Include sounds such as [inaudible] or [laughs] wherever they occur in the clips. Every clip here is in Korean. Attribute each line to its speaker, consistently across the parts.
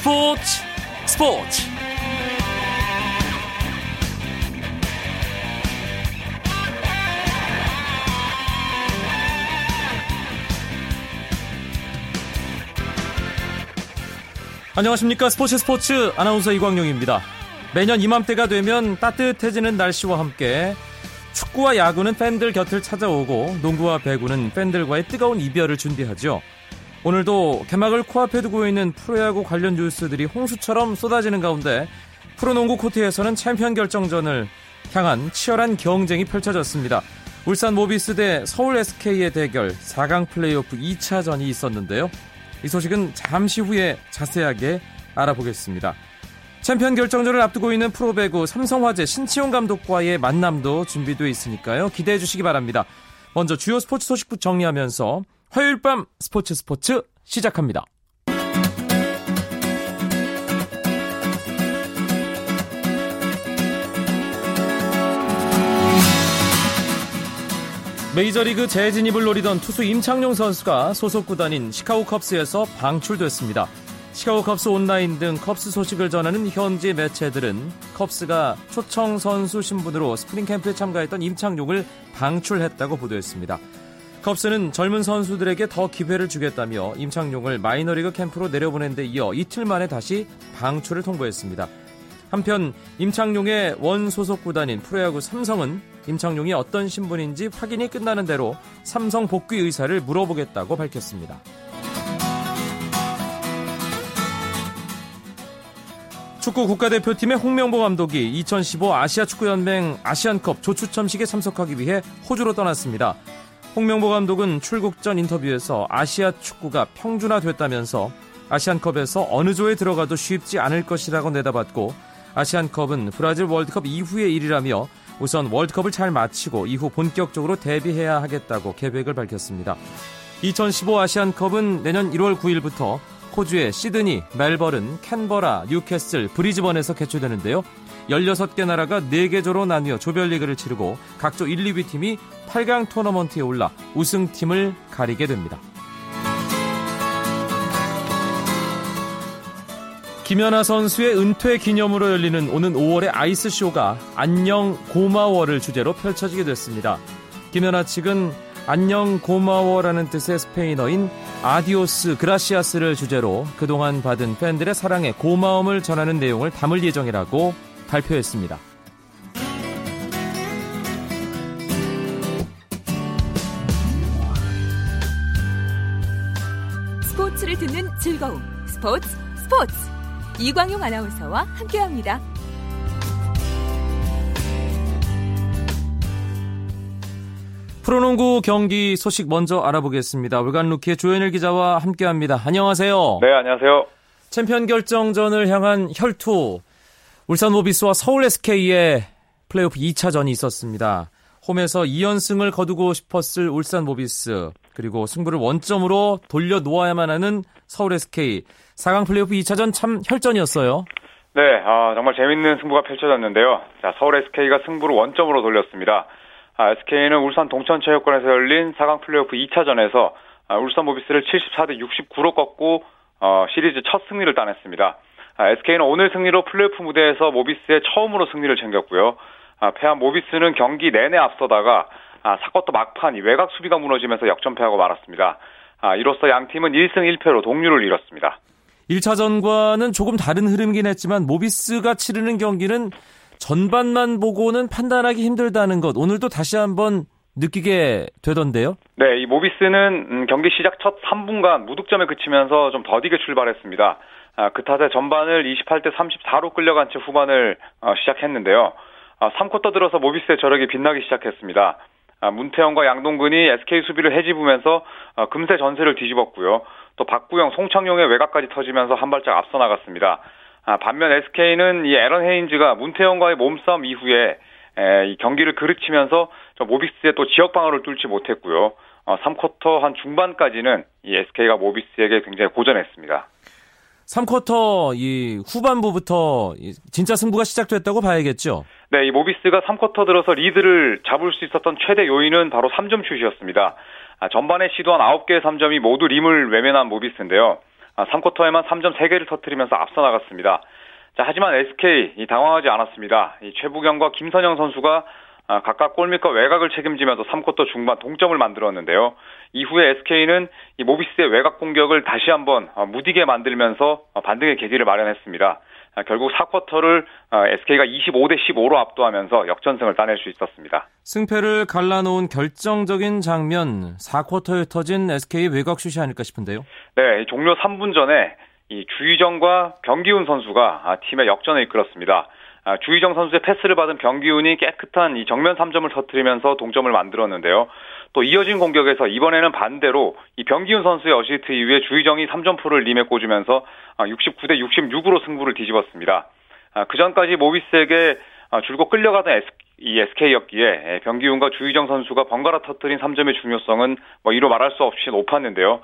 Speaker 1: 스포츠 스포츠 안녕하십니까 스포츠 스포츠 아나운서 이광용입니다. 매년 이맘때가 되면 따뜻해지는 날씨와 함께 축구와 야구는 팬들 곁을 찾아오고 농구와 배구는 팬들과의 뜨거운 이별을 준비하죠. 오늘도 개막을 코앞에 두고 있는 프로야구 관련 뉴스들이 홍수처럼 쏟아지는 가운데 프로농구 코트에서는 챔피언 결정전을 향한 치열한 경쟁이 펼쳐졌습니다. 울산 모비스 대 서울 SK의 대결 4강 플레이오프 2차전이 있었는데요. 이 소식은 잠시 후에 자세하게 알아보겠습니다. 챔피언 결정전을 앞두고 있는 프로배구 삼성화재 신치용 감독과의 만남도 준비되어 있으니까요. 기대해 주시기 바랍니다. 먼저 주요 스포츠 소식부터 정리하면서 화요일 밤 스포츠 스포츠 시작합니다. 메이저리그 재진입을 노리던 투수 임창용 선수가 소속 구단인 시카고 컵스에서 방출됐습니다. 시카고 컵스 온라인 등 컵스 소식을 전하는 현지 매체들은 컵스가 초청 선수 신분으로 스프링 캠프에 참가했던 임창용을 방출했다고 보도했습니다. 컵스는 젊은 선수들에게 더 기회를 주겠다며 임창용을 마이너리그 캠프로 내려보낸 데 이어 이틀 만에 다시 방출을 통보했습니다. 한편 임창용의 원 소속 구단인 프로야구 삼성은 임창용이 어떤 신분인지 확인이 끝나는 대로 삼성 복귀 의사를 물어보겠다고 밝혔습니다. 축구 국가대표팀의 홍명보 감독이 2015 아시아 축구연맹 아시안컵 조추첨식에 참석하기 위해 호주로 떠났습니다. 홍명보 감독은 출국 전 인터뷰에서 아시아 축구가 평준화됐다면서 아시안컵에서 어느 조에 들어가도 쉽지 않을 것이라고 내다봤고 아시안컵은 브라질 월드컵 이후의 일이라며 우선 월드컵을 잘 마치고 이후 본격적으로 대비해야 하겠다고 계획을 밝혔습니다. 2015 아시안컵은 내년 1월 9일부터 호주의 시드니, 멜버른, 캔버라, 뉴캐슬, 브리즈번에서 개최되는데요. 16개 나라가 4개 조로 나뉘어 조별리그를 치르고 각조 1, 2위 팀이 8강 토너먼트에 올라 우승팀을 가리게 됩니다. 김연아 선수의 은퇴 기념으로 열리는 오는 5월의 아이스쇼가 안녕 고마워를 주제로 펼쳐지게 됐습니다. 김연아 측은 안녕 고마워라는 뜻의 스페인어인 adiós gracias를 주제로 그동안 받은 팬들의 사랑에 고마움을 전하는 내용을 담을 예정이라고 발표했습니다.
Speaker 2: 스포츠를 듣는 즐거움 스포츠 스포츠 이광용 아나운서와 함께합니다.
Speaker 1: 프로농구 경기 소식 먼저 알아보겠습니다. 월간 루키의 조현일 기자와 함께합니다. 안녕하세요.
Speaker 3: 네, 안녕하세요.
Speaker 1: 챔피언 결정전을 향한 혈투 울산 모비스와 서울 SK의 플레이오프 2차전이 있었습니다. 홈에서 2연승을 거두고 싶었을 울산 모비스 그리고 승부를 원점으로 돌려 놓아야만 하는 서울 SK 4강 플레이오프 2차전 참 혈전이었어요.
Speaker 3: 네, 아, 정말 재밌는 승부가 펼쳐졌는데요. 자, 서울 SK가 승부를 원점으로 돌렸습니다. 아, SK는 울산 동천체육관에서 열린 4강 플레이오프 2차전에서 아, 울산 모비스를 74대 69로 꺾고 어, 시리즈 첫 승리를 따냈습니다. 아, SK는 오늘 승리로 플레이오프 무대에서 모비스의 처음으로 승리를 챙겼고요. 아, 패한 모비스는 경기 내내 앞서다가 아, 사쿼터 막판 외곽 수비가 무너지면서 역전패하고 말았습니다. 아, 이로써 양 팀은 1승 1패로 동률을 이뤘습니다.
Speaker 1: 1차전과는 조금 다른 흐름이긴 했지만 모비스가 치르는 경기는 전반만 보고는 판단하기 힘들다는 것 오늘도 다시 한번 느끼게 되던데요.
Speaker 3: 네, 이 모비스는 음, 경기 시작 첫 3분간 무득점에 그치면서 좀 더디게 출발했습니다. 아, 그 탓에 전반을 28대 34로 끌려간 채 후반을 어, 시작했는데요. 아, 3쿼터 들어서 모비스의 저력이 빛나기 시작했습니다. 아, 문태영과 양동근이 SK 수비를 해집으면서 어, 금세 전세를 뒤집었고요. 또 박구영, 송창용의 외곽까지 터지면서 한 발짝 앞서 나갔습니다. 아, 반면 SK는 이 에런 헤인즈가 문태영과의 몸싸움 이후에 에, 이 경기를 그르치면서 모비스의 또 지역 방어를 뚫지 못했고요. 어, 3쿼터 한 중반까지는 이 SK가 모비스에게 굉장히 고전했습니다.
Speaker 1: 3쿼터 이 후반부부터 진짜 승부가 시작됐다고 봐야겠죠.
Speaker 3: 네, 이 모비스가 3쿼터 들어서 리드를 잡을 수 있었던 최대 요인은 바로 3점 슛이었습니다. 아, 전반에 시도한 9개의 3점이 모두 림을 외면한 모비스인데요. 3쿼터에만 3점 3개를 터뜨리면서 앞서 나갔습니다. 자, 하지만 SK 당황하지 않았습니다. 이 최부경과 김선영 선수가 아, 각각 골밑과 외곽을 책임지면서 3쿼터 중반 동점을 만들었는데요. 이후에 SK는 이 모비스의 외곽 공격을 다시 한번 어, 무디게 만들면서 어, 반등의 계기를 마련했습니다. 아, 결국 4쿼터를 SK가 25대 15로 압도하면서 역전승을 따낼 수 있었습니다.
Speaker 1: 승패를 갈라놓은 결정적인 장면 4쿼터에 터진 SK 외곽 슛이 아닐까 싶은데요.
Speaker 3: 네, 종료 3분 전에 이 주희정과 변기훈 선수가 아, 팀의 역전을 이끌었습니다. 아, 주희정 선수의 패스를 받은 변기훈이 깨끗한 이 정면 3점을 터뜨리면서 동점을 만들었는데요. 또 이어진 공격에서 이번에는 반대로 이 변기훈 선수의 어시스트 이후에 주희정이 3점포를 림에 꽂으면서 69대 아, 66으로 승부를 뒤집었습니다. 아, 그 전까지 모비스에게 줄곧 끌려가던 이 SK였기에 병기훈과 주희정 선수가 번갈아 터뜨린 3점의 중요성은 뭐 이로 말할 수 없이 높았는데요.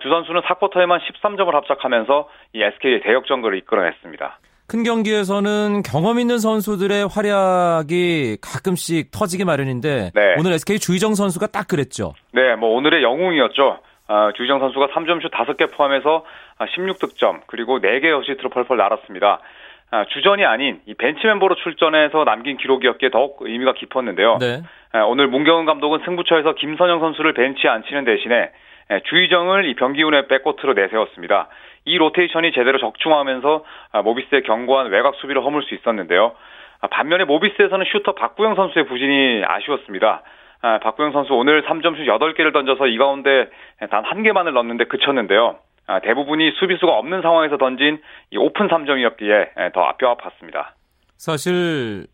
Speaker 3: 두 선수는 4쿼터에만 13점을 합작하면서 이 SK의 대역전거를 이끌어냈습니다.
Speaker 1: 큰 경기에서는 경험 있는 선수들의 활약이 가끔씩 터지기 마련인데 네. 오늘 SK 주희정 선수가 딱 그랬죠.
Speaker 3: 네, 뭐 오늘의 영웅이었죠. 아, 주희정 선수가 3점슛 5개 포함해서 16득점 그리고 4개 어시스트로 펄펄 날았습니다. 아, 주전이 아닌 이 벤치 멤버로 출전해서 남긴 기록이었기에 더욱 의미가 깊었는데요. 네. 아, 오늘 문경은 감독은 승부처에서 김선형 선수를 벤치에 앉히는 대신에 주희정을 이 변기훈의 백코트로 내세웠습니다. 이 로테이션이 제대로 적중하면서 아, 모비스의 견고한 외곽 수비를 허물 수 있었는데요. 아, 반면에 모비스에서는 슈터 박구영 선수의 부진이 아쉬웠습니다. 아, 박구영 선수 오늘 3점슛 8개를 던져서 이 가운데 단 한 개만을 넣는데 그쳤는데요. 대부분이 수비수가 없는 상황에서 던진 이 오픈 3점이었기에 더 뼈 아팠습니다.
Speaker 1: 사실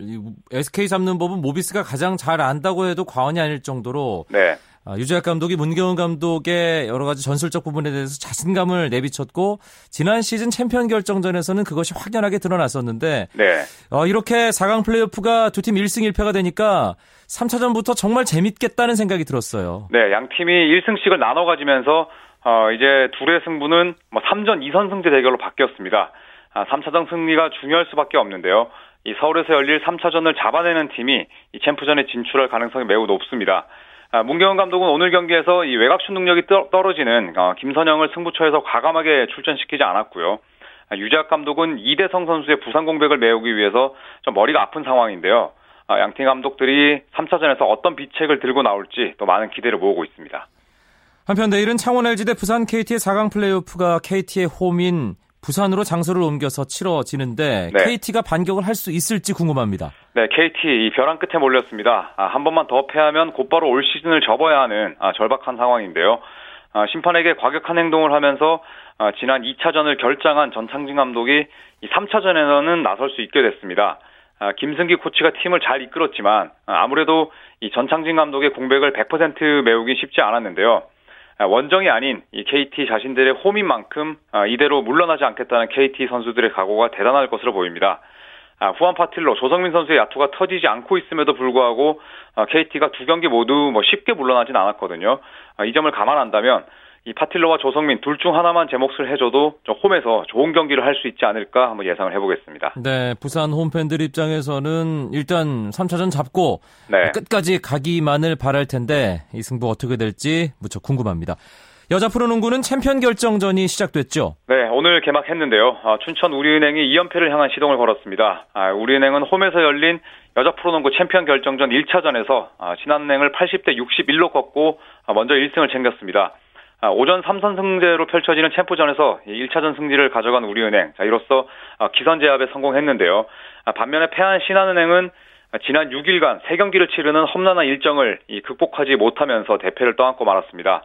Speaker 1: SK 잡는 법은 모비스가 가장 잘 안다고 해도 과언이 아닐 정도로 네. 아, 유재학 감독이 문경은 감독의 여러 가지 전술적 부분에 대해서 자신감을 내비쳤고 지난 시즌 챔피언 결정전에서는 그것이 확연하게 드러났었는데 네. 어, 이렇게 4강 플레이오프가 두 팀 1승 1패가 되니까 3차전부터 정말 재밌겠다는 생각이 들었어요.
Speaker 3: 네, 양 팀이 1승씩을 나눠 가지면서 어, 이제 둘의 승부는 뭐 3전 2선승제 대결로 바뀌었습니다. 아, 3차전 승리가 중요할 수밖에 없는데요. 이 서울에서 열릴 3차전을 잡아내는 팀이 이 챔프전에 진출할 가능성이 매우 높습니다. 아, 문경은 감독은 오늘 경기에서 이 외곽슛 능력이 떨어지는 어, 김선영을 승부처에서 과감하게 출전시키지 않았고요. 아, 유작 감독은 이대성 선수의 부상 공백을 메우기 위해서 좀 머리가 아픈 상황인데요. 아, 양팀 감독들이 3차전에서 어떤 비책을 들고 나올지 또 많은 기대를 모으고 있습니다.
Speaker 1: 한편 내일은 창원 LG 대 부산 KT의 4강 플레이오프가 KT의 홈인 부산으로 장소를 옮겨서 치러지는데 네. KT가 반격을 할 수 있을지 궁금합니다.
Speaker 3: 네, KT 이 벼랑 끝에 몰렸습니다. 아, 한 번만 더 패하면 곧바로 올 시즌을 접어야 하는 아, 절박한 상황인데요. 아, 심판에게 과격한 행동을 하면서 아, 지난 2차전을 결장한 전창진 감독이 이 3차전에서는 나설 수 있게 됐습니다. 아, 김승기 코치가 팀을 잘 이끌었지만 아, 아무래도 이 전창진 감독의 공백을 100% 메우기 쉽지 않았는데요. 아, 원정이 아닌 이 KT 자신들의 홈인 만큼 아, 이대로 물러나지 않겠다는 KT 선수들의 각오가 대단할 것으로 보입니다. 아, 후한 파틸로 조성민 선수의 야투가 터지지 않고 있음에도 불구하고 KT가 두 경기 모두 뭐 쉽게 물러나진 않았거든요. 이 점을 감안한다면 이 파틸로와 조성민 둘 중 하나만 제 몫을 해줘도 홈에서 좋은 경기를 할 수 있지 않을까 한번 예상을 해보겠습니다.
Speaker 1: 네, 부산 홈팬들 입장에서는 일단 3차전 잡고 네. 끝까지 가기만을 바랄 텐데 이 승부 어떻게 될지 무척 궁금합니다. 여자 프로농구는 챔피언 결정전이 시작됐죠.
Speaker 3: 네, 오늘 개막했는데요. 아, 춘천 우리은행이 2연패를 향한 시동을 걸었습니다. 아, 우리은행은 홈에서 열린 여자 프로농구 챔피언 결정전 1차전에서 아, 신한은행을 80대 61로 꺾고 아, 먼저 1승을 챙겼습니다. 아, 5전 3선승제로 펼쳐지는 챔프전에서 1차전 승리를 가져간 우리은행. 자, 이로써 아, 기선 제압에 성공했는데요. 아, 반면에 패한 신한은행은 지난 6일간 3경기를 치르는 험난한 일정을 극복하지 못하면서 대패를 떠안고 말았습니다.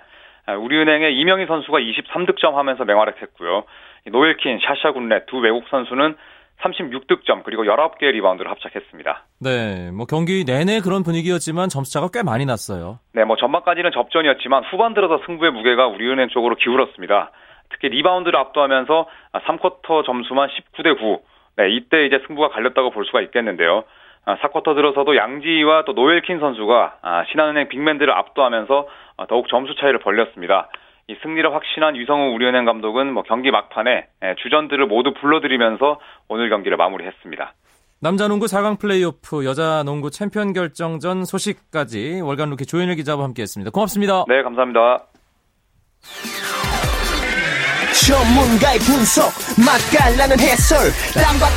Speaker 3: 우리은행의 임영희 선수가 23득점 하면서 맹활약했고요. 노엘 퀸, 샤샤 굿렛 두 외국 선수는 36득점 그리고 19개의 리바운드를 합작했습니다.
Speaker 1: 네, 뭐 경기 내내 그런 분위기였지만 점수차가 꽤 많이 났어요.
Speaker 3: 네, 뭐 전반까지는 접전이었지만 후반 들어서 승부의 무게가 우리은행 쪽으로 기울었습니다. 특히 리바운드를 압도하면서 3쿼터 점수만 19대 9. 네, 이때 이제 승부가 갈렸다고 볼 수가 있겠는데요. 4쿼터 아, 들어서도 양지희와 또 노엘 퀸 선수가 아, 신한은행 빅맨들을 압도하면서 아, 더욱 점수 차이를 벌렸습니다. 이 승리를 확신한 위성우 우리은행 감독은 뭐 경기 막판에 예, 주전들을 모두 불러들이면서 오늘 경기를 마무리했습니다.
Speaker 1: 남자 농구 4강 플레이오프 여자 농구 챔피언 결정전 소식까지 월간 루키 조현일 기자와 함께했습니다. 고맙습니다.
Speaker 3: 네, 감사합니다.
Speaker 4: 전문가의 분석 맛깔나는 해설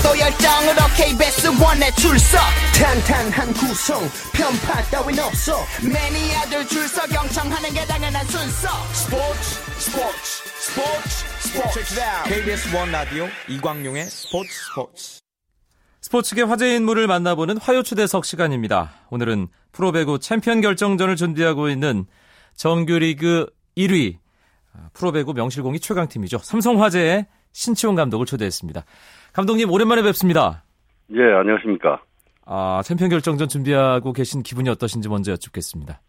Speaker 4: 또 열정으로 KBS one에 출석. 탄탄한 구성 편파 따윈 없어. 매니아들 줄서 경청하는 게 당연한 순서.
Speaker 5: 스포츠 스포츠 스포츠 스포츠. KBS one 라디오 이광용의 스포츠 스포츠.
Speaker 1: 스포츠계 화제 인물을 만나보는 화요초대석 시간입니다. 오늘은 프로배구 챔피언 결정전을 준비하고 있는 정규리그 1위 프로배구 명실공히 최강팀이죠. 삼성화재의 신치용 감독을 초대했습니다. 감독님 오랜만에 뵙습니다.
Speaker 6: 예, 안녕하십니까.
Speaker 1: 아, 챔피언 결정전 준비하고 계신 기분이 어떠신지 먼저 여쭙겠습니다.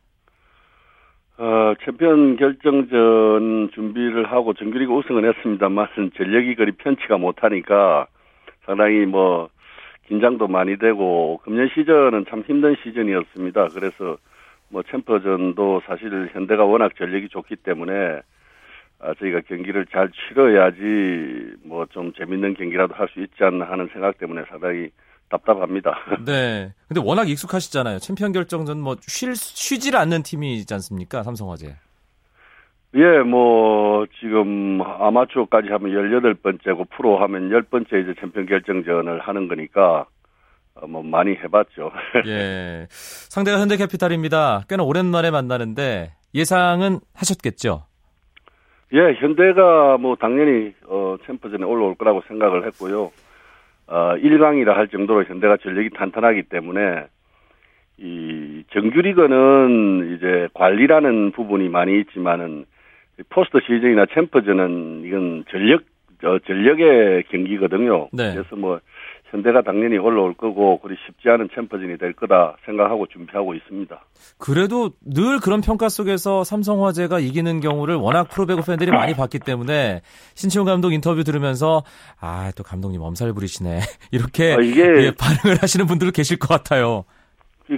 Speaker 6: 어, 챔피언 결정전 준비를 하고 정규리그 우승은 했습니다만 전력이 그리 편치가 못하니까 상당히 뭐 긴장도 많이 되고 금년 시즌은 참 힘든 시즌이었습니다. 그래서 뭐 챔프전도 사실 현대가 워낙 전력이 좋기 때문에 아, 저희가 경기를 잘 치러야지 뭐 좀 재밌는 경기라도 할 수 있지 않나 하는 생각 때문에 상당히 답답합니다. [laughs]
Speaker 1: 네. 근데 워낙 익숙하시잖아요. 챔피언 결정전 뭐 쉴, 쉬질 않는 팀이지 않습니까? 삼성화재.
Speaker 6: 예, 뭐, 지금 아마추어까지 하면 18번째고 프로 하면 10번째 이제 챔피언 결정전을 하는 거니까, 어, 뭐, 많이 해봤죠. [laughs]
Speaker 1: 예. 상대가 현대캐피탈입니다. 꽤나 오랜만에 만나는데 예상은 하셨겠죠?
Speaker 6: 예, 현대가 뭐, 당연히, 어, 챔프전에 올라올 거라고 생각을 했고요. 어, 1강이라 할 정도로 현대가 전력이 탄탄하기 때문에, 이 정규리그는 이제 관리라는 부분이 많이 있지만은 포스트 시즌이나 챔프전은 이건 전력 어, 전력의 경기거든요.
Speaker 1: 네.
Speaker 6: 그래서 뭐 현대가 당연히 올라올 거고 그리 쉽지 않은 챔프전이 될 거다 생각하고 준비하고 있습니다.
Speaker 1: 그래도 늘 그런 평가 속에서 삼성화재가 이기는 경우를 워낙 프로배구 팬들이 많이 봤기 때문에 신치용 감독 인터뷰 들으면서 아 또 감독님 엄살 부리시네 [laughs] 이렇게
Speaker 6: 아, 이게-
Speaker 1: 예, 반응을 하시는 분들 계실 것 같아요.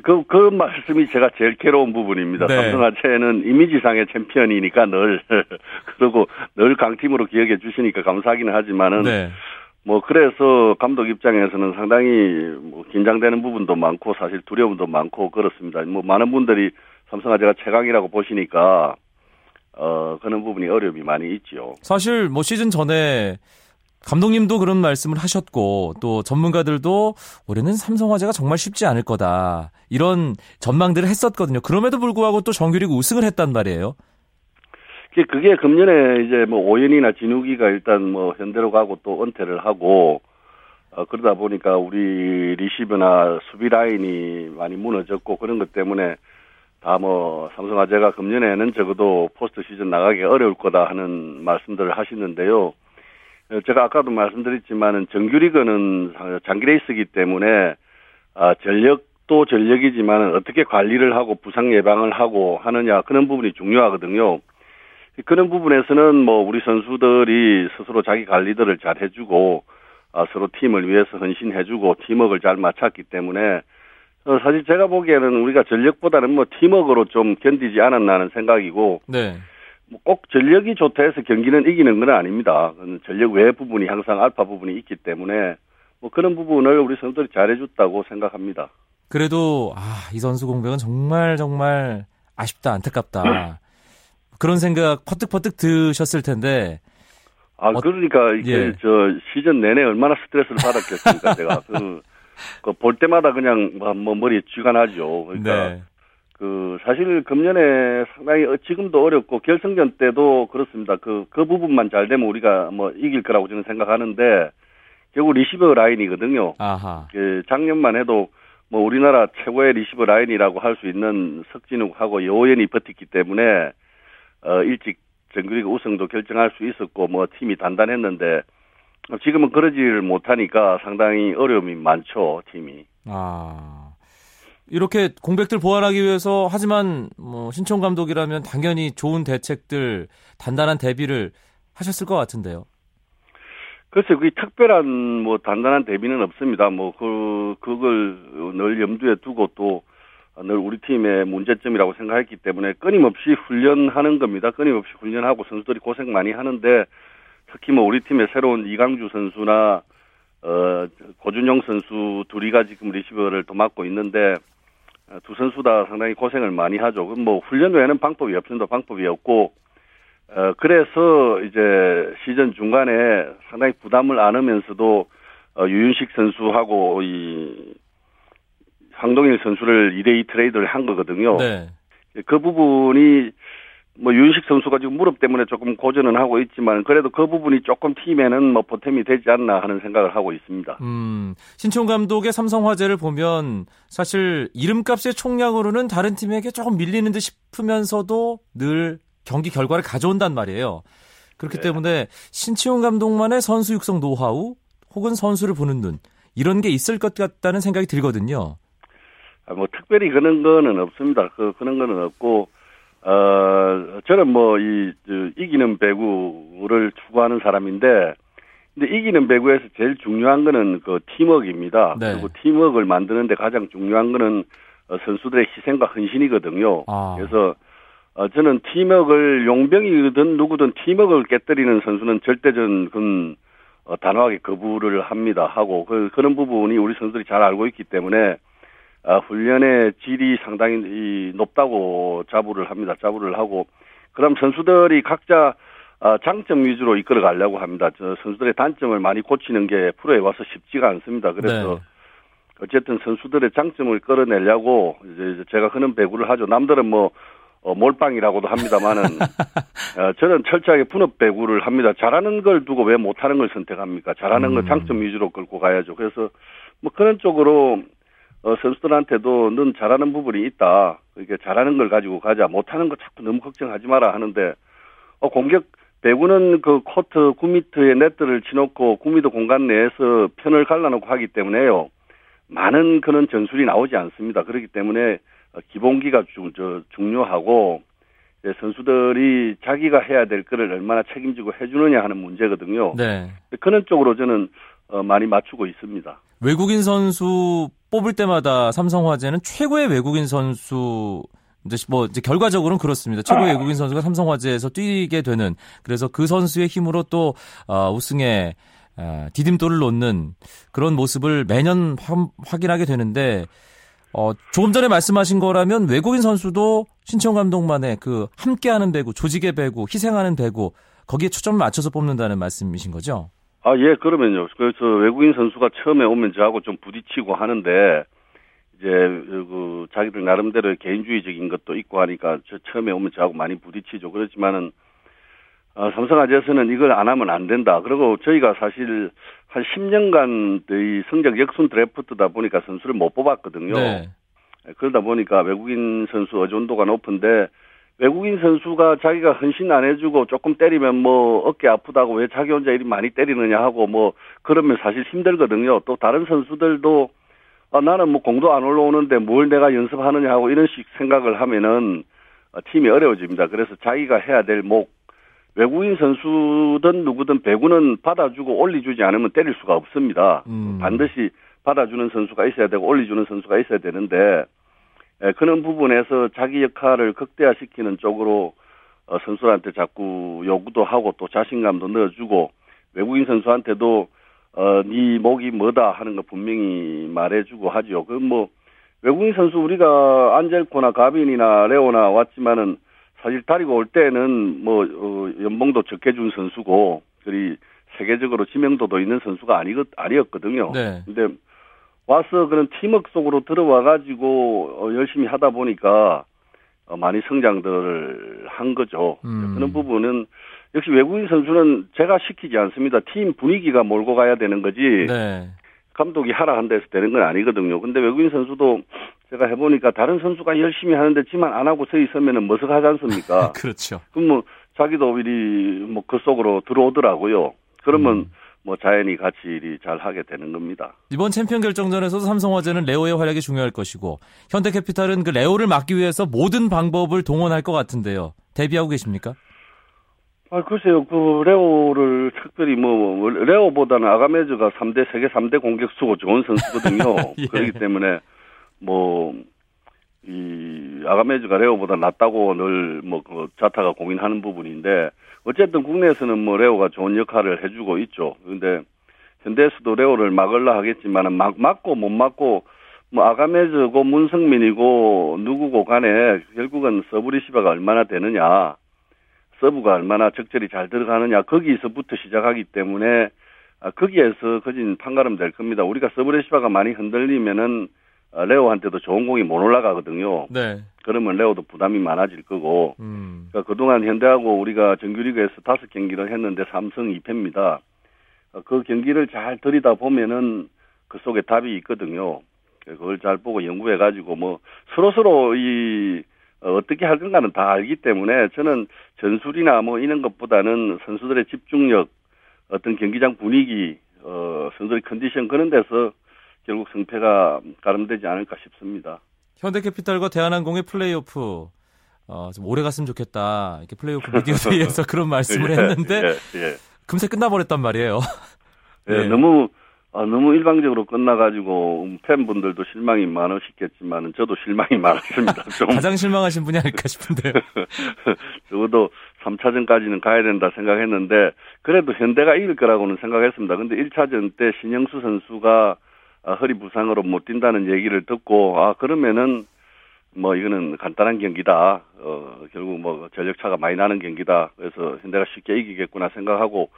Speaker 6: 그, 그 말씀이 제가 제일 괴로운 부분입니다.
Speaker 1: 네.
Speaker 6: 삼성화재는 이미지상의 챔피언이니까 늘, [laughs] 그리고 늘 강팀으로 기억해 주시니까 감사하기는 하지만은,
Speaker 1: 네.
Speaker 6: 뭐, 그래서 감독 입장에서는 상당히 뭐 긴장되는 부분도 많고, 사실 두려움도 많고, 그렇습니다. 뭐, 많은 분들이 삼성화재가 최강이라고 보시니까, 어, 그런 부분이 어려움이 많이 있죠.
Speaker 1: 사실 뭐 시즌 전에 감독님도 그런 말씀을 하셨고 또 전문가들도 올해는 삼성화재가 정말 쉽지 않을 거다 이런 전망들을 했었거든요. 그럼에도 불구하고 또 정규리그 우승을 했단 말이에요.
Speaker 6: 그게- 그게 금년에 이제 뭐 오연이나 진욱이가 일단 뭐 현대로 가고 또 은퇴를 하고 어 그러다 보니까 우리 리시브나 수비 라인이 많이 무너졌고 그런 것 때문에 다 뭐 삼성화재가 금년에는 적어도 포스트 시즌 나가기 어려울 거다 하는 말씀들을 하시는데요. 어, 제가 아까도 말씀드렸지만은 정규리그는 장기 레이스이기 때문에 아 전력도 전력이지만 어떻게 관리를 하고 부상 예방을 하고 하느냐 그런 부분이 중요하거든요. 그런 부분에서는 뭐 우리 선수들이 스스로 자기 관리들을 잘 해주고 아, 서로 팀을 위해서 헌신해주고 팀워크를 잘 맞췄기 때문에 어, 사실 제가 보기에는 우리가 전력보다는 뭐 팀워크로 좀 견디지 않았나 하는 생각이고
Speaker 1: 네.
Speaker 6: 뭐꼭 전력이 좋다 해서 경기는 이기는 건 아닙니다. 전력 외 부분이 항상 알파 부분이 있기 때문에 뭐 그런 부분을 우리 선수들이 잘해줬다고 생각합니다.
Speaker 1: 그래도 아, 이 선수 공백은 정말 정말 아쉽다 안타깝다 그런 생각 퍼뜩퍼뜩 드셨을 텐데
Speaker 6: 아,
Speaker 1: 어,
Speaker 6: 그러니까 이게
Speaker 1: 예.
Speaker 6: 저 시즌 내내 얼마나 스트레스를 받았겠습니까, 제가. [laughs] 그, 그 볼 때마다 그냥 뭐, 뭐 머리에 쥐가 나죠. 그러니까
Speaker 1: 네.
Speaker 6: 그 사실 금년에 상당히 어, 지금도 어렵고 결승전 때도 그렇습니다. 그그 부분만 잘 되면 우리가 뭐 이길 거라고 저는 생각하는데 결국 리시버 라인이거든요.
Speaker 1: 아하.
Speaker 6: 그 작년만 해도 뭐 우리나라 최고의 리시버 라인이라고 할 수 있는 석진욱하고 여오현이 버텼기 때문에 어 일찍 정규리그 우승도 결정할 수 있었고 뭐 팀이 단단했는데 지금은 그러지를 못하니까 상당히 어려움이 많죠 팀이.
Speaker 1: 아. 이렇게 공백들 보완하기 위해서 하지만 뭐 신청 감독이라면 당연히 좋은 대책들 단단한 대비를 하셨을 것 같은데요.
Speaker 6: 글쎄, 그 특별한 뭐 단단한 대비는 없습니다. 뭐 그 그걸 늘 염두에 두고 또 늘 우리 팀의 문제점이라고 생각했기 때문에 끊임없이 훈련하는 겁니다. 끊임없이 훈련하고 선수들이 고생 많이 하는데 특히 뭐 우리 팀의 새로운 이강주 선수나 어 고준용 선수 둘이가 지금 리시버를 또 맡고 있는데 어, 두 선수 다 상당히 고생을 많이 하죠. 그럼 뭐 훈련 외에는 방법이 없습니다. 방법이 없고 어, 그래서 이제 시즌 중간에 상당히 부담을 안으면서도 어, 류윤식 선수하고 이 황동일 선수를 2대2 트레이드를 한 거거든요.
Speaker 1: 네.
Speaker 6: 그 부분이 뭐 류윤식 선수가 지금 무릎 때문에 조금 고전은 하고 있지만 그래도 그 부분이 조금 팀에는 뭐 보탬이 되지 않나 하는 생각을 하고 있습니다.
Speaker 1: 음, 신청 감독의 삼성화재를 보면 사실 이름값의 총량으로는 다른 팀에게 조금 밀리는 듯 싶으면서도 늘 경기 결과를 가져온단 말이에요. 그렇기
Speaker 6: 네.
Speaker 1: 때문에 신치용 감독만의 선수 육성 노하우 혹은 선수를 보는 눈 이런 게 있을 것 같다는 생각이 들거든요.
Speaker 6: 아, 뭐 특별히 그런 거는 없습니다. 그 그런 거는 없고 어 저는 뭐 이 이기는 배구를 추구하는 사람인데 근데 이기는 배구에서 제일 중요한 거는 그 팀워크입니다.
Speaker 1: 네.
Speaker 6: 그리고 팀워크를 만드는데 가장 중요한 거는 어, 선수들의 희생과 헌신이거든요.
Speaker 1: 아.
Speaker 6: 그래서 어, 저는 팀워크를 용병이든 누구든 팀워크를 깨뜨리는 선수는 절대 저는 그건 어, 단호하게 거부를 합니다. 하고 그, 그런 부분이 우리 선수들이 잘 알고 있기 때문에 아, 훈련의 질이 상당히 이, 높다고 자부를 합니다. 자부를 하고 그럼 선수들이 각자 아, 장점 위주로 이끌어 가려고 합니다. 저 선수들의 단점을 많이 고치는 게 프로에 와서 쉽지가 않습니다. 그래서
Speaker 1: 네.
Speaker 6: 어쨌든 선수들의 장점을 끌어내려고 이제 이제 제가 그런 배구를 하죠. 남들은 뭐 어, 몰빵이라고도 합니다만은 [laughs] 어, 저는 철저하게 분업 배구를 합니다. 잘하는 걸 두고 왜 못하는 걸 선택합니까? 잘하는 걸
Speaker 1: 음.
Speaker 6: 장점 위주로 끌고 가야죠. 그래서 뭐 그런 쪽으로 어, 선수들한테도 넌 잘하는 부분이 있다. 이렇게 잘하는 걸 가지고 가자. 못하는 거 자꾸 너무 걱정하지 마라 하는데 어, 공격 배구는 그 코트 9미터의 네트를 치놓고 9미터 공간 내에서 편을 갈라놓고 하기 때문에요. 많은 그런 전술이 나오지 않습니다. 그렇기 때문에 어, 기본기가 주, 저, 중요하고 선수들이 자기가 해야 될 거를 얼마나 책임지고 해주느냐 하는 문제거든요.
Speaker 1: 네.
Speaker 6: 그런 쪽으로 저는 어, 많이 맞추고 있습니다.
Speaker 1: 외국인 선수 뽑을 때마다 삼성화재는 최고의 외국인 선수 이제 뭐 이제 결과적으로는 그렇습니다. 최고의 외국인 선수가 삼성화재에서 뛰게 되는 그래서 그 선수의 힘으로 또 어, 우승에 어, 디딤돌을 놓는 그런 모습을 매년 확, 확인하게 되는데 어, 조금 전에 말씀하신 거라면 외국인 선수도 신청 감독만의 그 함께하는 배구, 조직의 배구, 희생하는 배구 거기에 초점을 맞춰서 뽑는다는 말씀이신 거죠?
Speaker 6: 아, 예, 그러면요. 그래서 외국인 선수가 처음에 오면 저하고 좀 부딪히고 하는데, 이제, 그, 자기들 나름대로의 개인주의적인 것도 있고 하니까, 저 처음에 오면 저하고 많이 부딪히죠. 그렇지만은, 어, 삼성화재에서는 이걸 안 하면 안 된다. 그리고 저희가 사실 한 10년간 이 성적 역순 드래프트다 보니까 선수를 못 뽑았거든요.
Speaker 1: 네.
Speaker 6: 그러다 보니까 외국인 선수 의존도가 높은데 외국인 선수가 자기가 헌신 안 해주고 조금 때리면 뭐 어깨 아프다고 왜 자기 혼자 이리 많이 때리느냐 하고 뭐 그러면 사실 힘들거든요. 또 다른 선수들도 아, 나는 뭐 공도 안 올라오는데 뭘 내가 연습하느냐 하고 이런 식 생각을 하면은 어, 팀이 어려워집니다. 그래서 자기가 해야 될 목 외국인 선수든 누구든 배구는 받아주고 올려주지 않으면 때릴 수가 없습니다.
Speaker 1: 음.
Speaker 6: 반드시 받아주는 선수가 있어야 되고 올려주는 선수가 있어야 되는데 에, 그런 부분에서 자기 역할을 극대화시키는 쪽으로 어, 선수한테 자꾸 요구도 하고 또 자신감도 넣어주고 외국인 선수한테도 어, 네 목이 뭐다 하는 거 분명히 말해주고 하죠. 그뭐 외국인 선수 우리가 안젤코나 가빈이나 레오나 왔지만은 사실 다리고 올 때는 뭐 어, 연봉도 적게 준 선수고 그리 세계적으로 지명도도 있는 선수가 아니 아니었거든요.
Speaker 1: 네.
Speaker 6: 근데 와서 그런 팀워크 속으로 들어와 가지고 어, 열심히 하다 보니까 어, 많이 성장들을 한 거죠.
Speaker 1: 음.
Speaker 6: 그런 부분은 역시 외국인 선수는 제가 시키지 않습니다. 팀 분위기가 몰고 가야 되는 거지.
Speaker 1: 네.
Speaker 6: 감독이 하라 한다 해서 되는 건 아니거든요. 근데 외국인 선수도 제가 해보니까 다른 선수가 열심히 하는데 지만 안 하고 서 있으면은 머쓱하지 않습니까? [laughs]
Speaker 1: 그렇죠.
Speaker 6: 그럼 뭐 자기도 이리 뭐 그 속으로 들어오더라고요. 그러면
Speaker 1: 음.
Speaker 6: 뭐 자연히 같이 일이 잘 하게 되는 겁니다.
Speaker 1: 이번 챔피언 결정전에서도 삼성화재는 레오의 활약이 중요할 것이고 현대캐피탈은 그 레오를 막기 위해서 모든 방법을 동원할 것 같은데요. 대비하고 계십니까?
Speaker 6: 아, 글쎄요, 그, 레오를 특별히 뭐, 레오보다는 아가메즈가 3대, 세계 3대 공격수고 좋은 선수거든요. [laughs]
Speaker 1: 예.
Speaker 6: 그렇기 때문에, 뭐, 이, 아가메즈가 레오보다 낫다고 늘, 뭐, 그, 자타가 공인하는 부분인데, 어쨌든 국내에서는 뭐, 레오가 좋은 역할을 해주고 있죠. 근데, 현대에서도 레오를 막을라 하겠지만은, 막, 맞고 못 맞고, 뭐, 아가메즈고 문성민이고, 누구고 간에, 결국은 서브리시바가 얼마나 되느냐. 서브가 얼마나 적절히 잘 들어가느냐 거기서부터 시작하기 때문에 아, 거기에서 거진 판가름 될 겁니다. 우리가 서브 레시바가 많이 흔들리면은 아, 레오한테도 좋은 공이 못 올라가거든요.
Speaker 1: 네.
Speaker 6: 그러면 레오도 부담이 많아질 거고
Speaker 1: 음.
Speaker 6: 그러니까 그동안 현대하고 우리가 정규리그에서 다섯 경기를 했는데 3승 2패입니다. 어, 그 경기를 잘 들여다보면은 그 속에 답이 있거든요. 그걸 잘 보고 연구해 가지고 뭐 서로 서로 이 어, 어떻게 할 건가는 다 알기 때문에 저는 전술이나 뭐 이런 것보다는 선수들의 집중력, 어떤 경기장 분위기, 어, 선수들의 컨디션 그런 데서 결국 승패가 가름되지 않을까 싶습니다.
Speaker 1: 현대캐피탈과 대한항공의 플레이오프 어, 좀 오래 갔으면 좋겠다. 이렇게 플레이오프 [laughs] 미디어 데이에서 그런 말씀을 했는데
Speaker 6: 예, 예.
Speaker 1: 금세 끝나버렸단 말이에요.
Speaker 6: 예,
Speaker 1: 네.
Speaker 6: 너무 아, 너무 일방적으로 끝나가지고 팬분들도 실망이 많으시겠지만 저도 실망이 [laughs] 많았습니다. 좀 [laughs]
Speaker 1: 가장 실망하신 분이 아닐까 싶은데요.
Speaker 6: 적어도 3차전까지는 가야 된다 생각했는데 그래도 현대가 이길 거라고는 생각했습니다. 근데 1차전 때 신영수 선수가 아, 허리 부상으로 못 뛴다는 얘기를 듣고 아 그러면은 뭐 이거는 간단한 경기다. 어 결국 뭐 전력 차가 많이 나는 경기다. 그래서 현대가 쉽게 이기겠구나 생각하고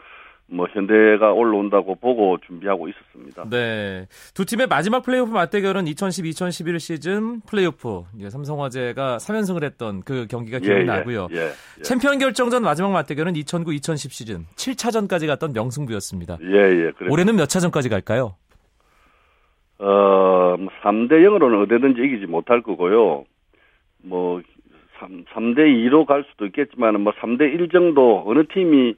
Speaker 6: 뭐 현대가 올라온다고 보고 준비하고 있었습니다.
Speaker 1: 네. 두 팀의 마지막 플레이오프 맞대결은 2010-2011 시즌 플레이오프. 삼성화재가 3연승을 했던 그 경기가 기억이 나고요.
Speaker 6: 예, 예.
Speaker 1: 챔피언 결정전 마지막 맞대결은 2009-2010 시즌 7차전까지 갔던 명승부였습니다.
Speaker 6: 예, 예. 그래.
Speaker 1: 올해는 몇 차전까지 갈까요?
Speaker 6: 어, 3대 0으로는 어디든지 이기지 못할 거고요. 뭐, 3, 3대 2로 갈 수도 있겠지만, 뭐, 3대 1 정도, 어느 팀이,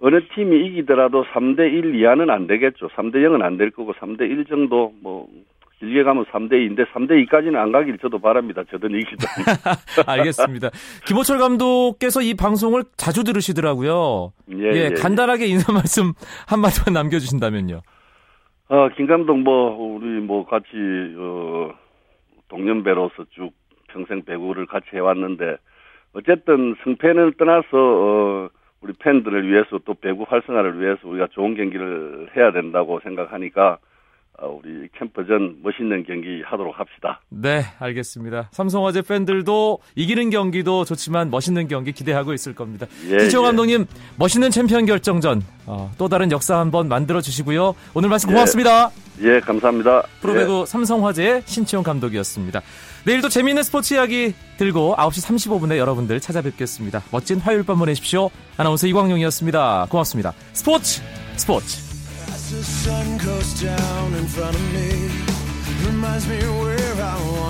Speaker 6: 어느 팀이 이기더라도 3대 1 이하는 안 되겠죠. 3대 0은 안 될 거고, 3대 1 정도, 뭐, 길게 가면 3대 2인데, 3대 2까지는 안 가길 저도 바랍니다. 저든 이기든. [laughs]
Speaker 1: 알겠습니다. 김호철 감독께서 이 방송을 자주 들으시더라고요.
Speaker 6: 예,
Speaker 1: 예,
Speaker 6: 예.
Speaker 1: 간단하게 인사 말씀 한마디만 남겨주신다면요.
Speaker 6: 어, 김 감독 뭐, 우리 뭐 같이, 어, 동년배로서 쭉 평생 배구를 같이 해왔는데, 어쨌든 승패를 떠나서, 어, 우리 팬들을 위해서 또 배구 활성화를 위해서 우리가 좋은 경기를 해야 된다고 생각하니까, 어, 우리 캠프전 멋있는 경기 하도록 합시다.
Speaker 1: 네, 알겠습니다. 삼성화재 팬들도 이기는 경기도 좋지만 멋있는 경기 기대하고 있을 겁니다.
Speaker 6: 예,
Speaker 1: 지청
Speaker 6: 예.
Speaker 1: 감독님, 멋있는 챔피언 결정전 어, 또 다른 역사 한번 만들어 주시고요. 오늘 말씀
Speaker 6: 예.
Speaker 1: 고맙습니다.
Speaker 6: 예, 감사합니다.
Speaker 1: 프로배구 삼성화재의 신치용 감독이었습니다. 내일도 재미있는 스포츠 이야기 들고 9시 35분에 여러분들 찾아뵙겠습니다. 멋진 화요일 밤 보내십시오. 아나운서 이광용이었습니다. 고맙습니다. 스포츠 스포츠.
Speaker 7: The sun goes down in front of me, reminds me where I be.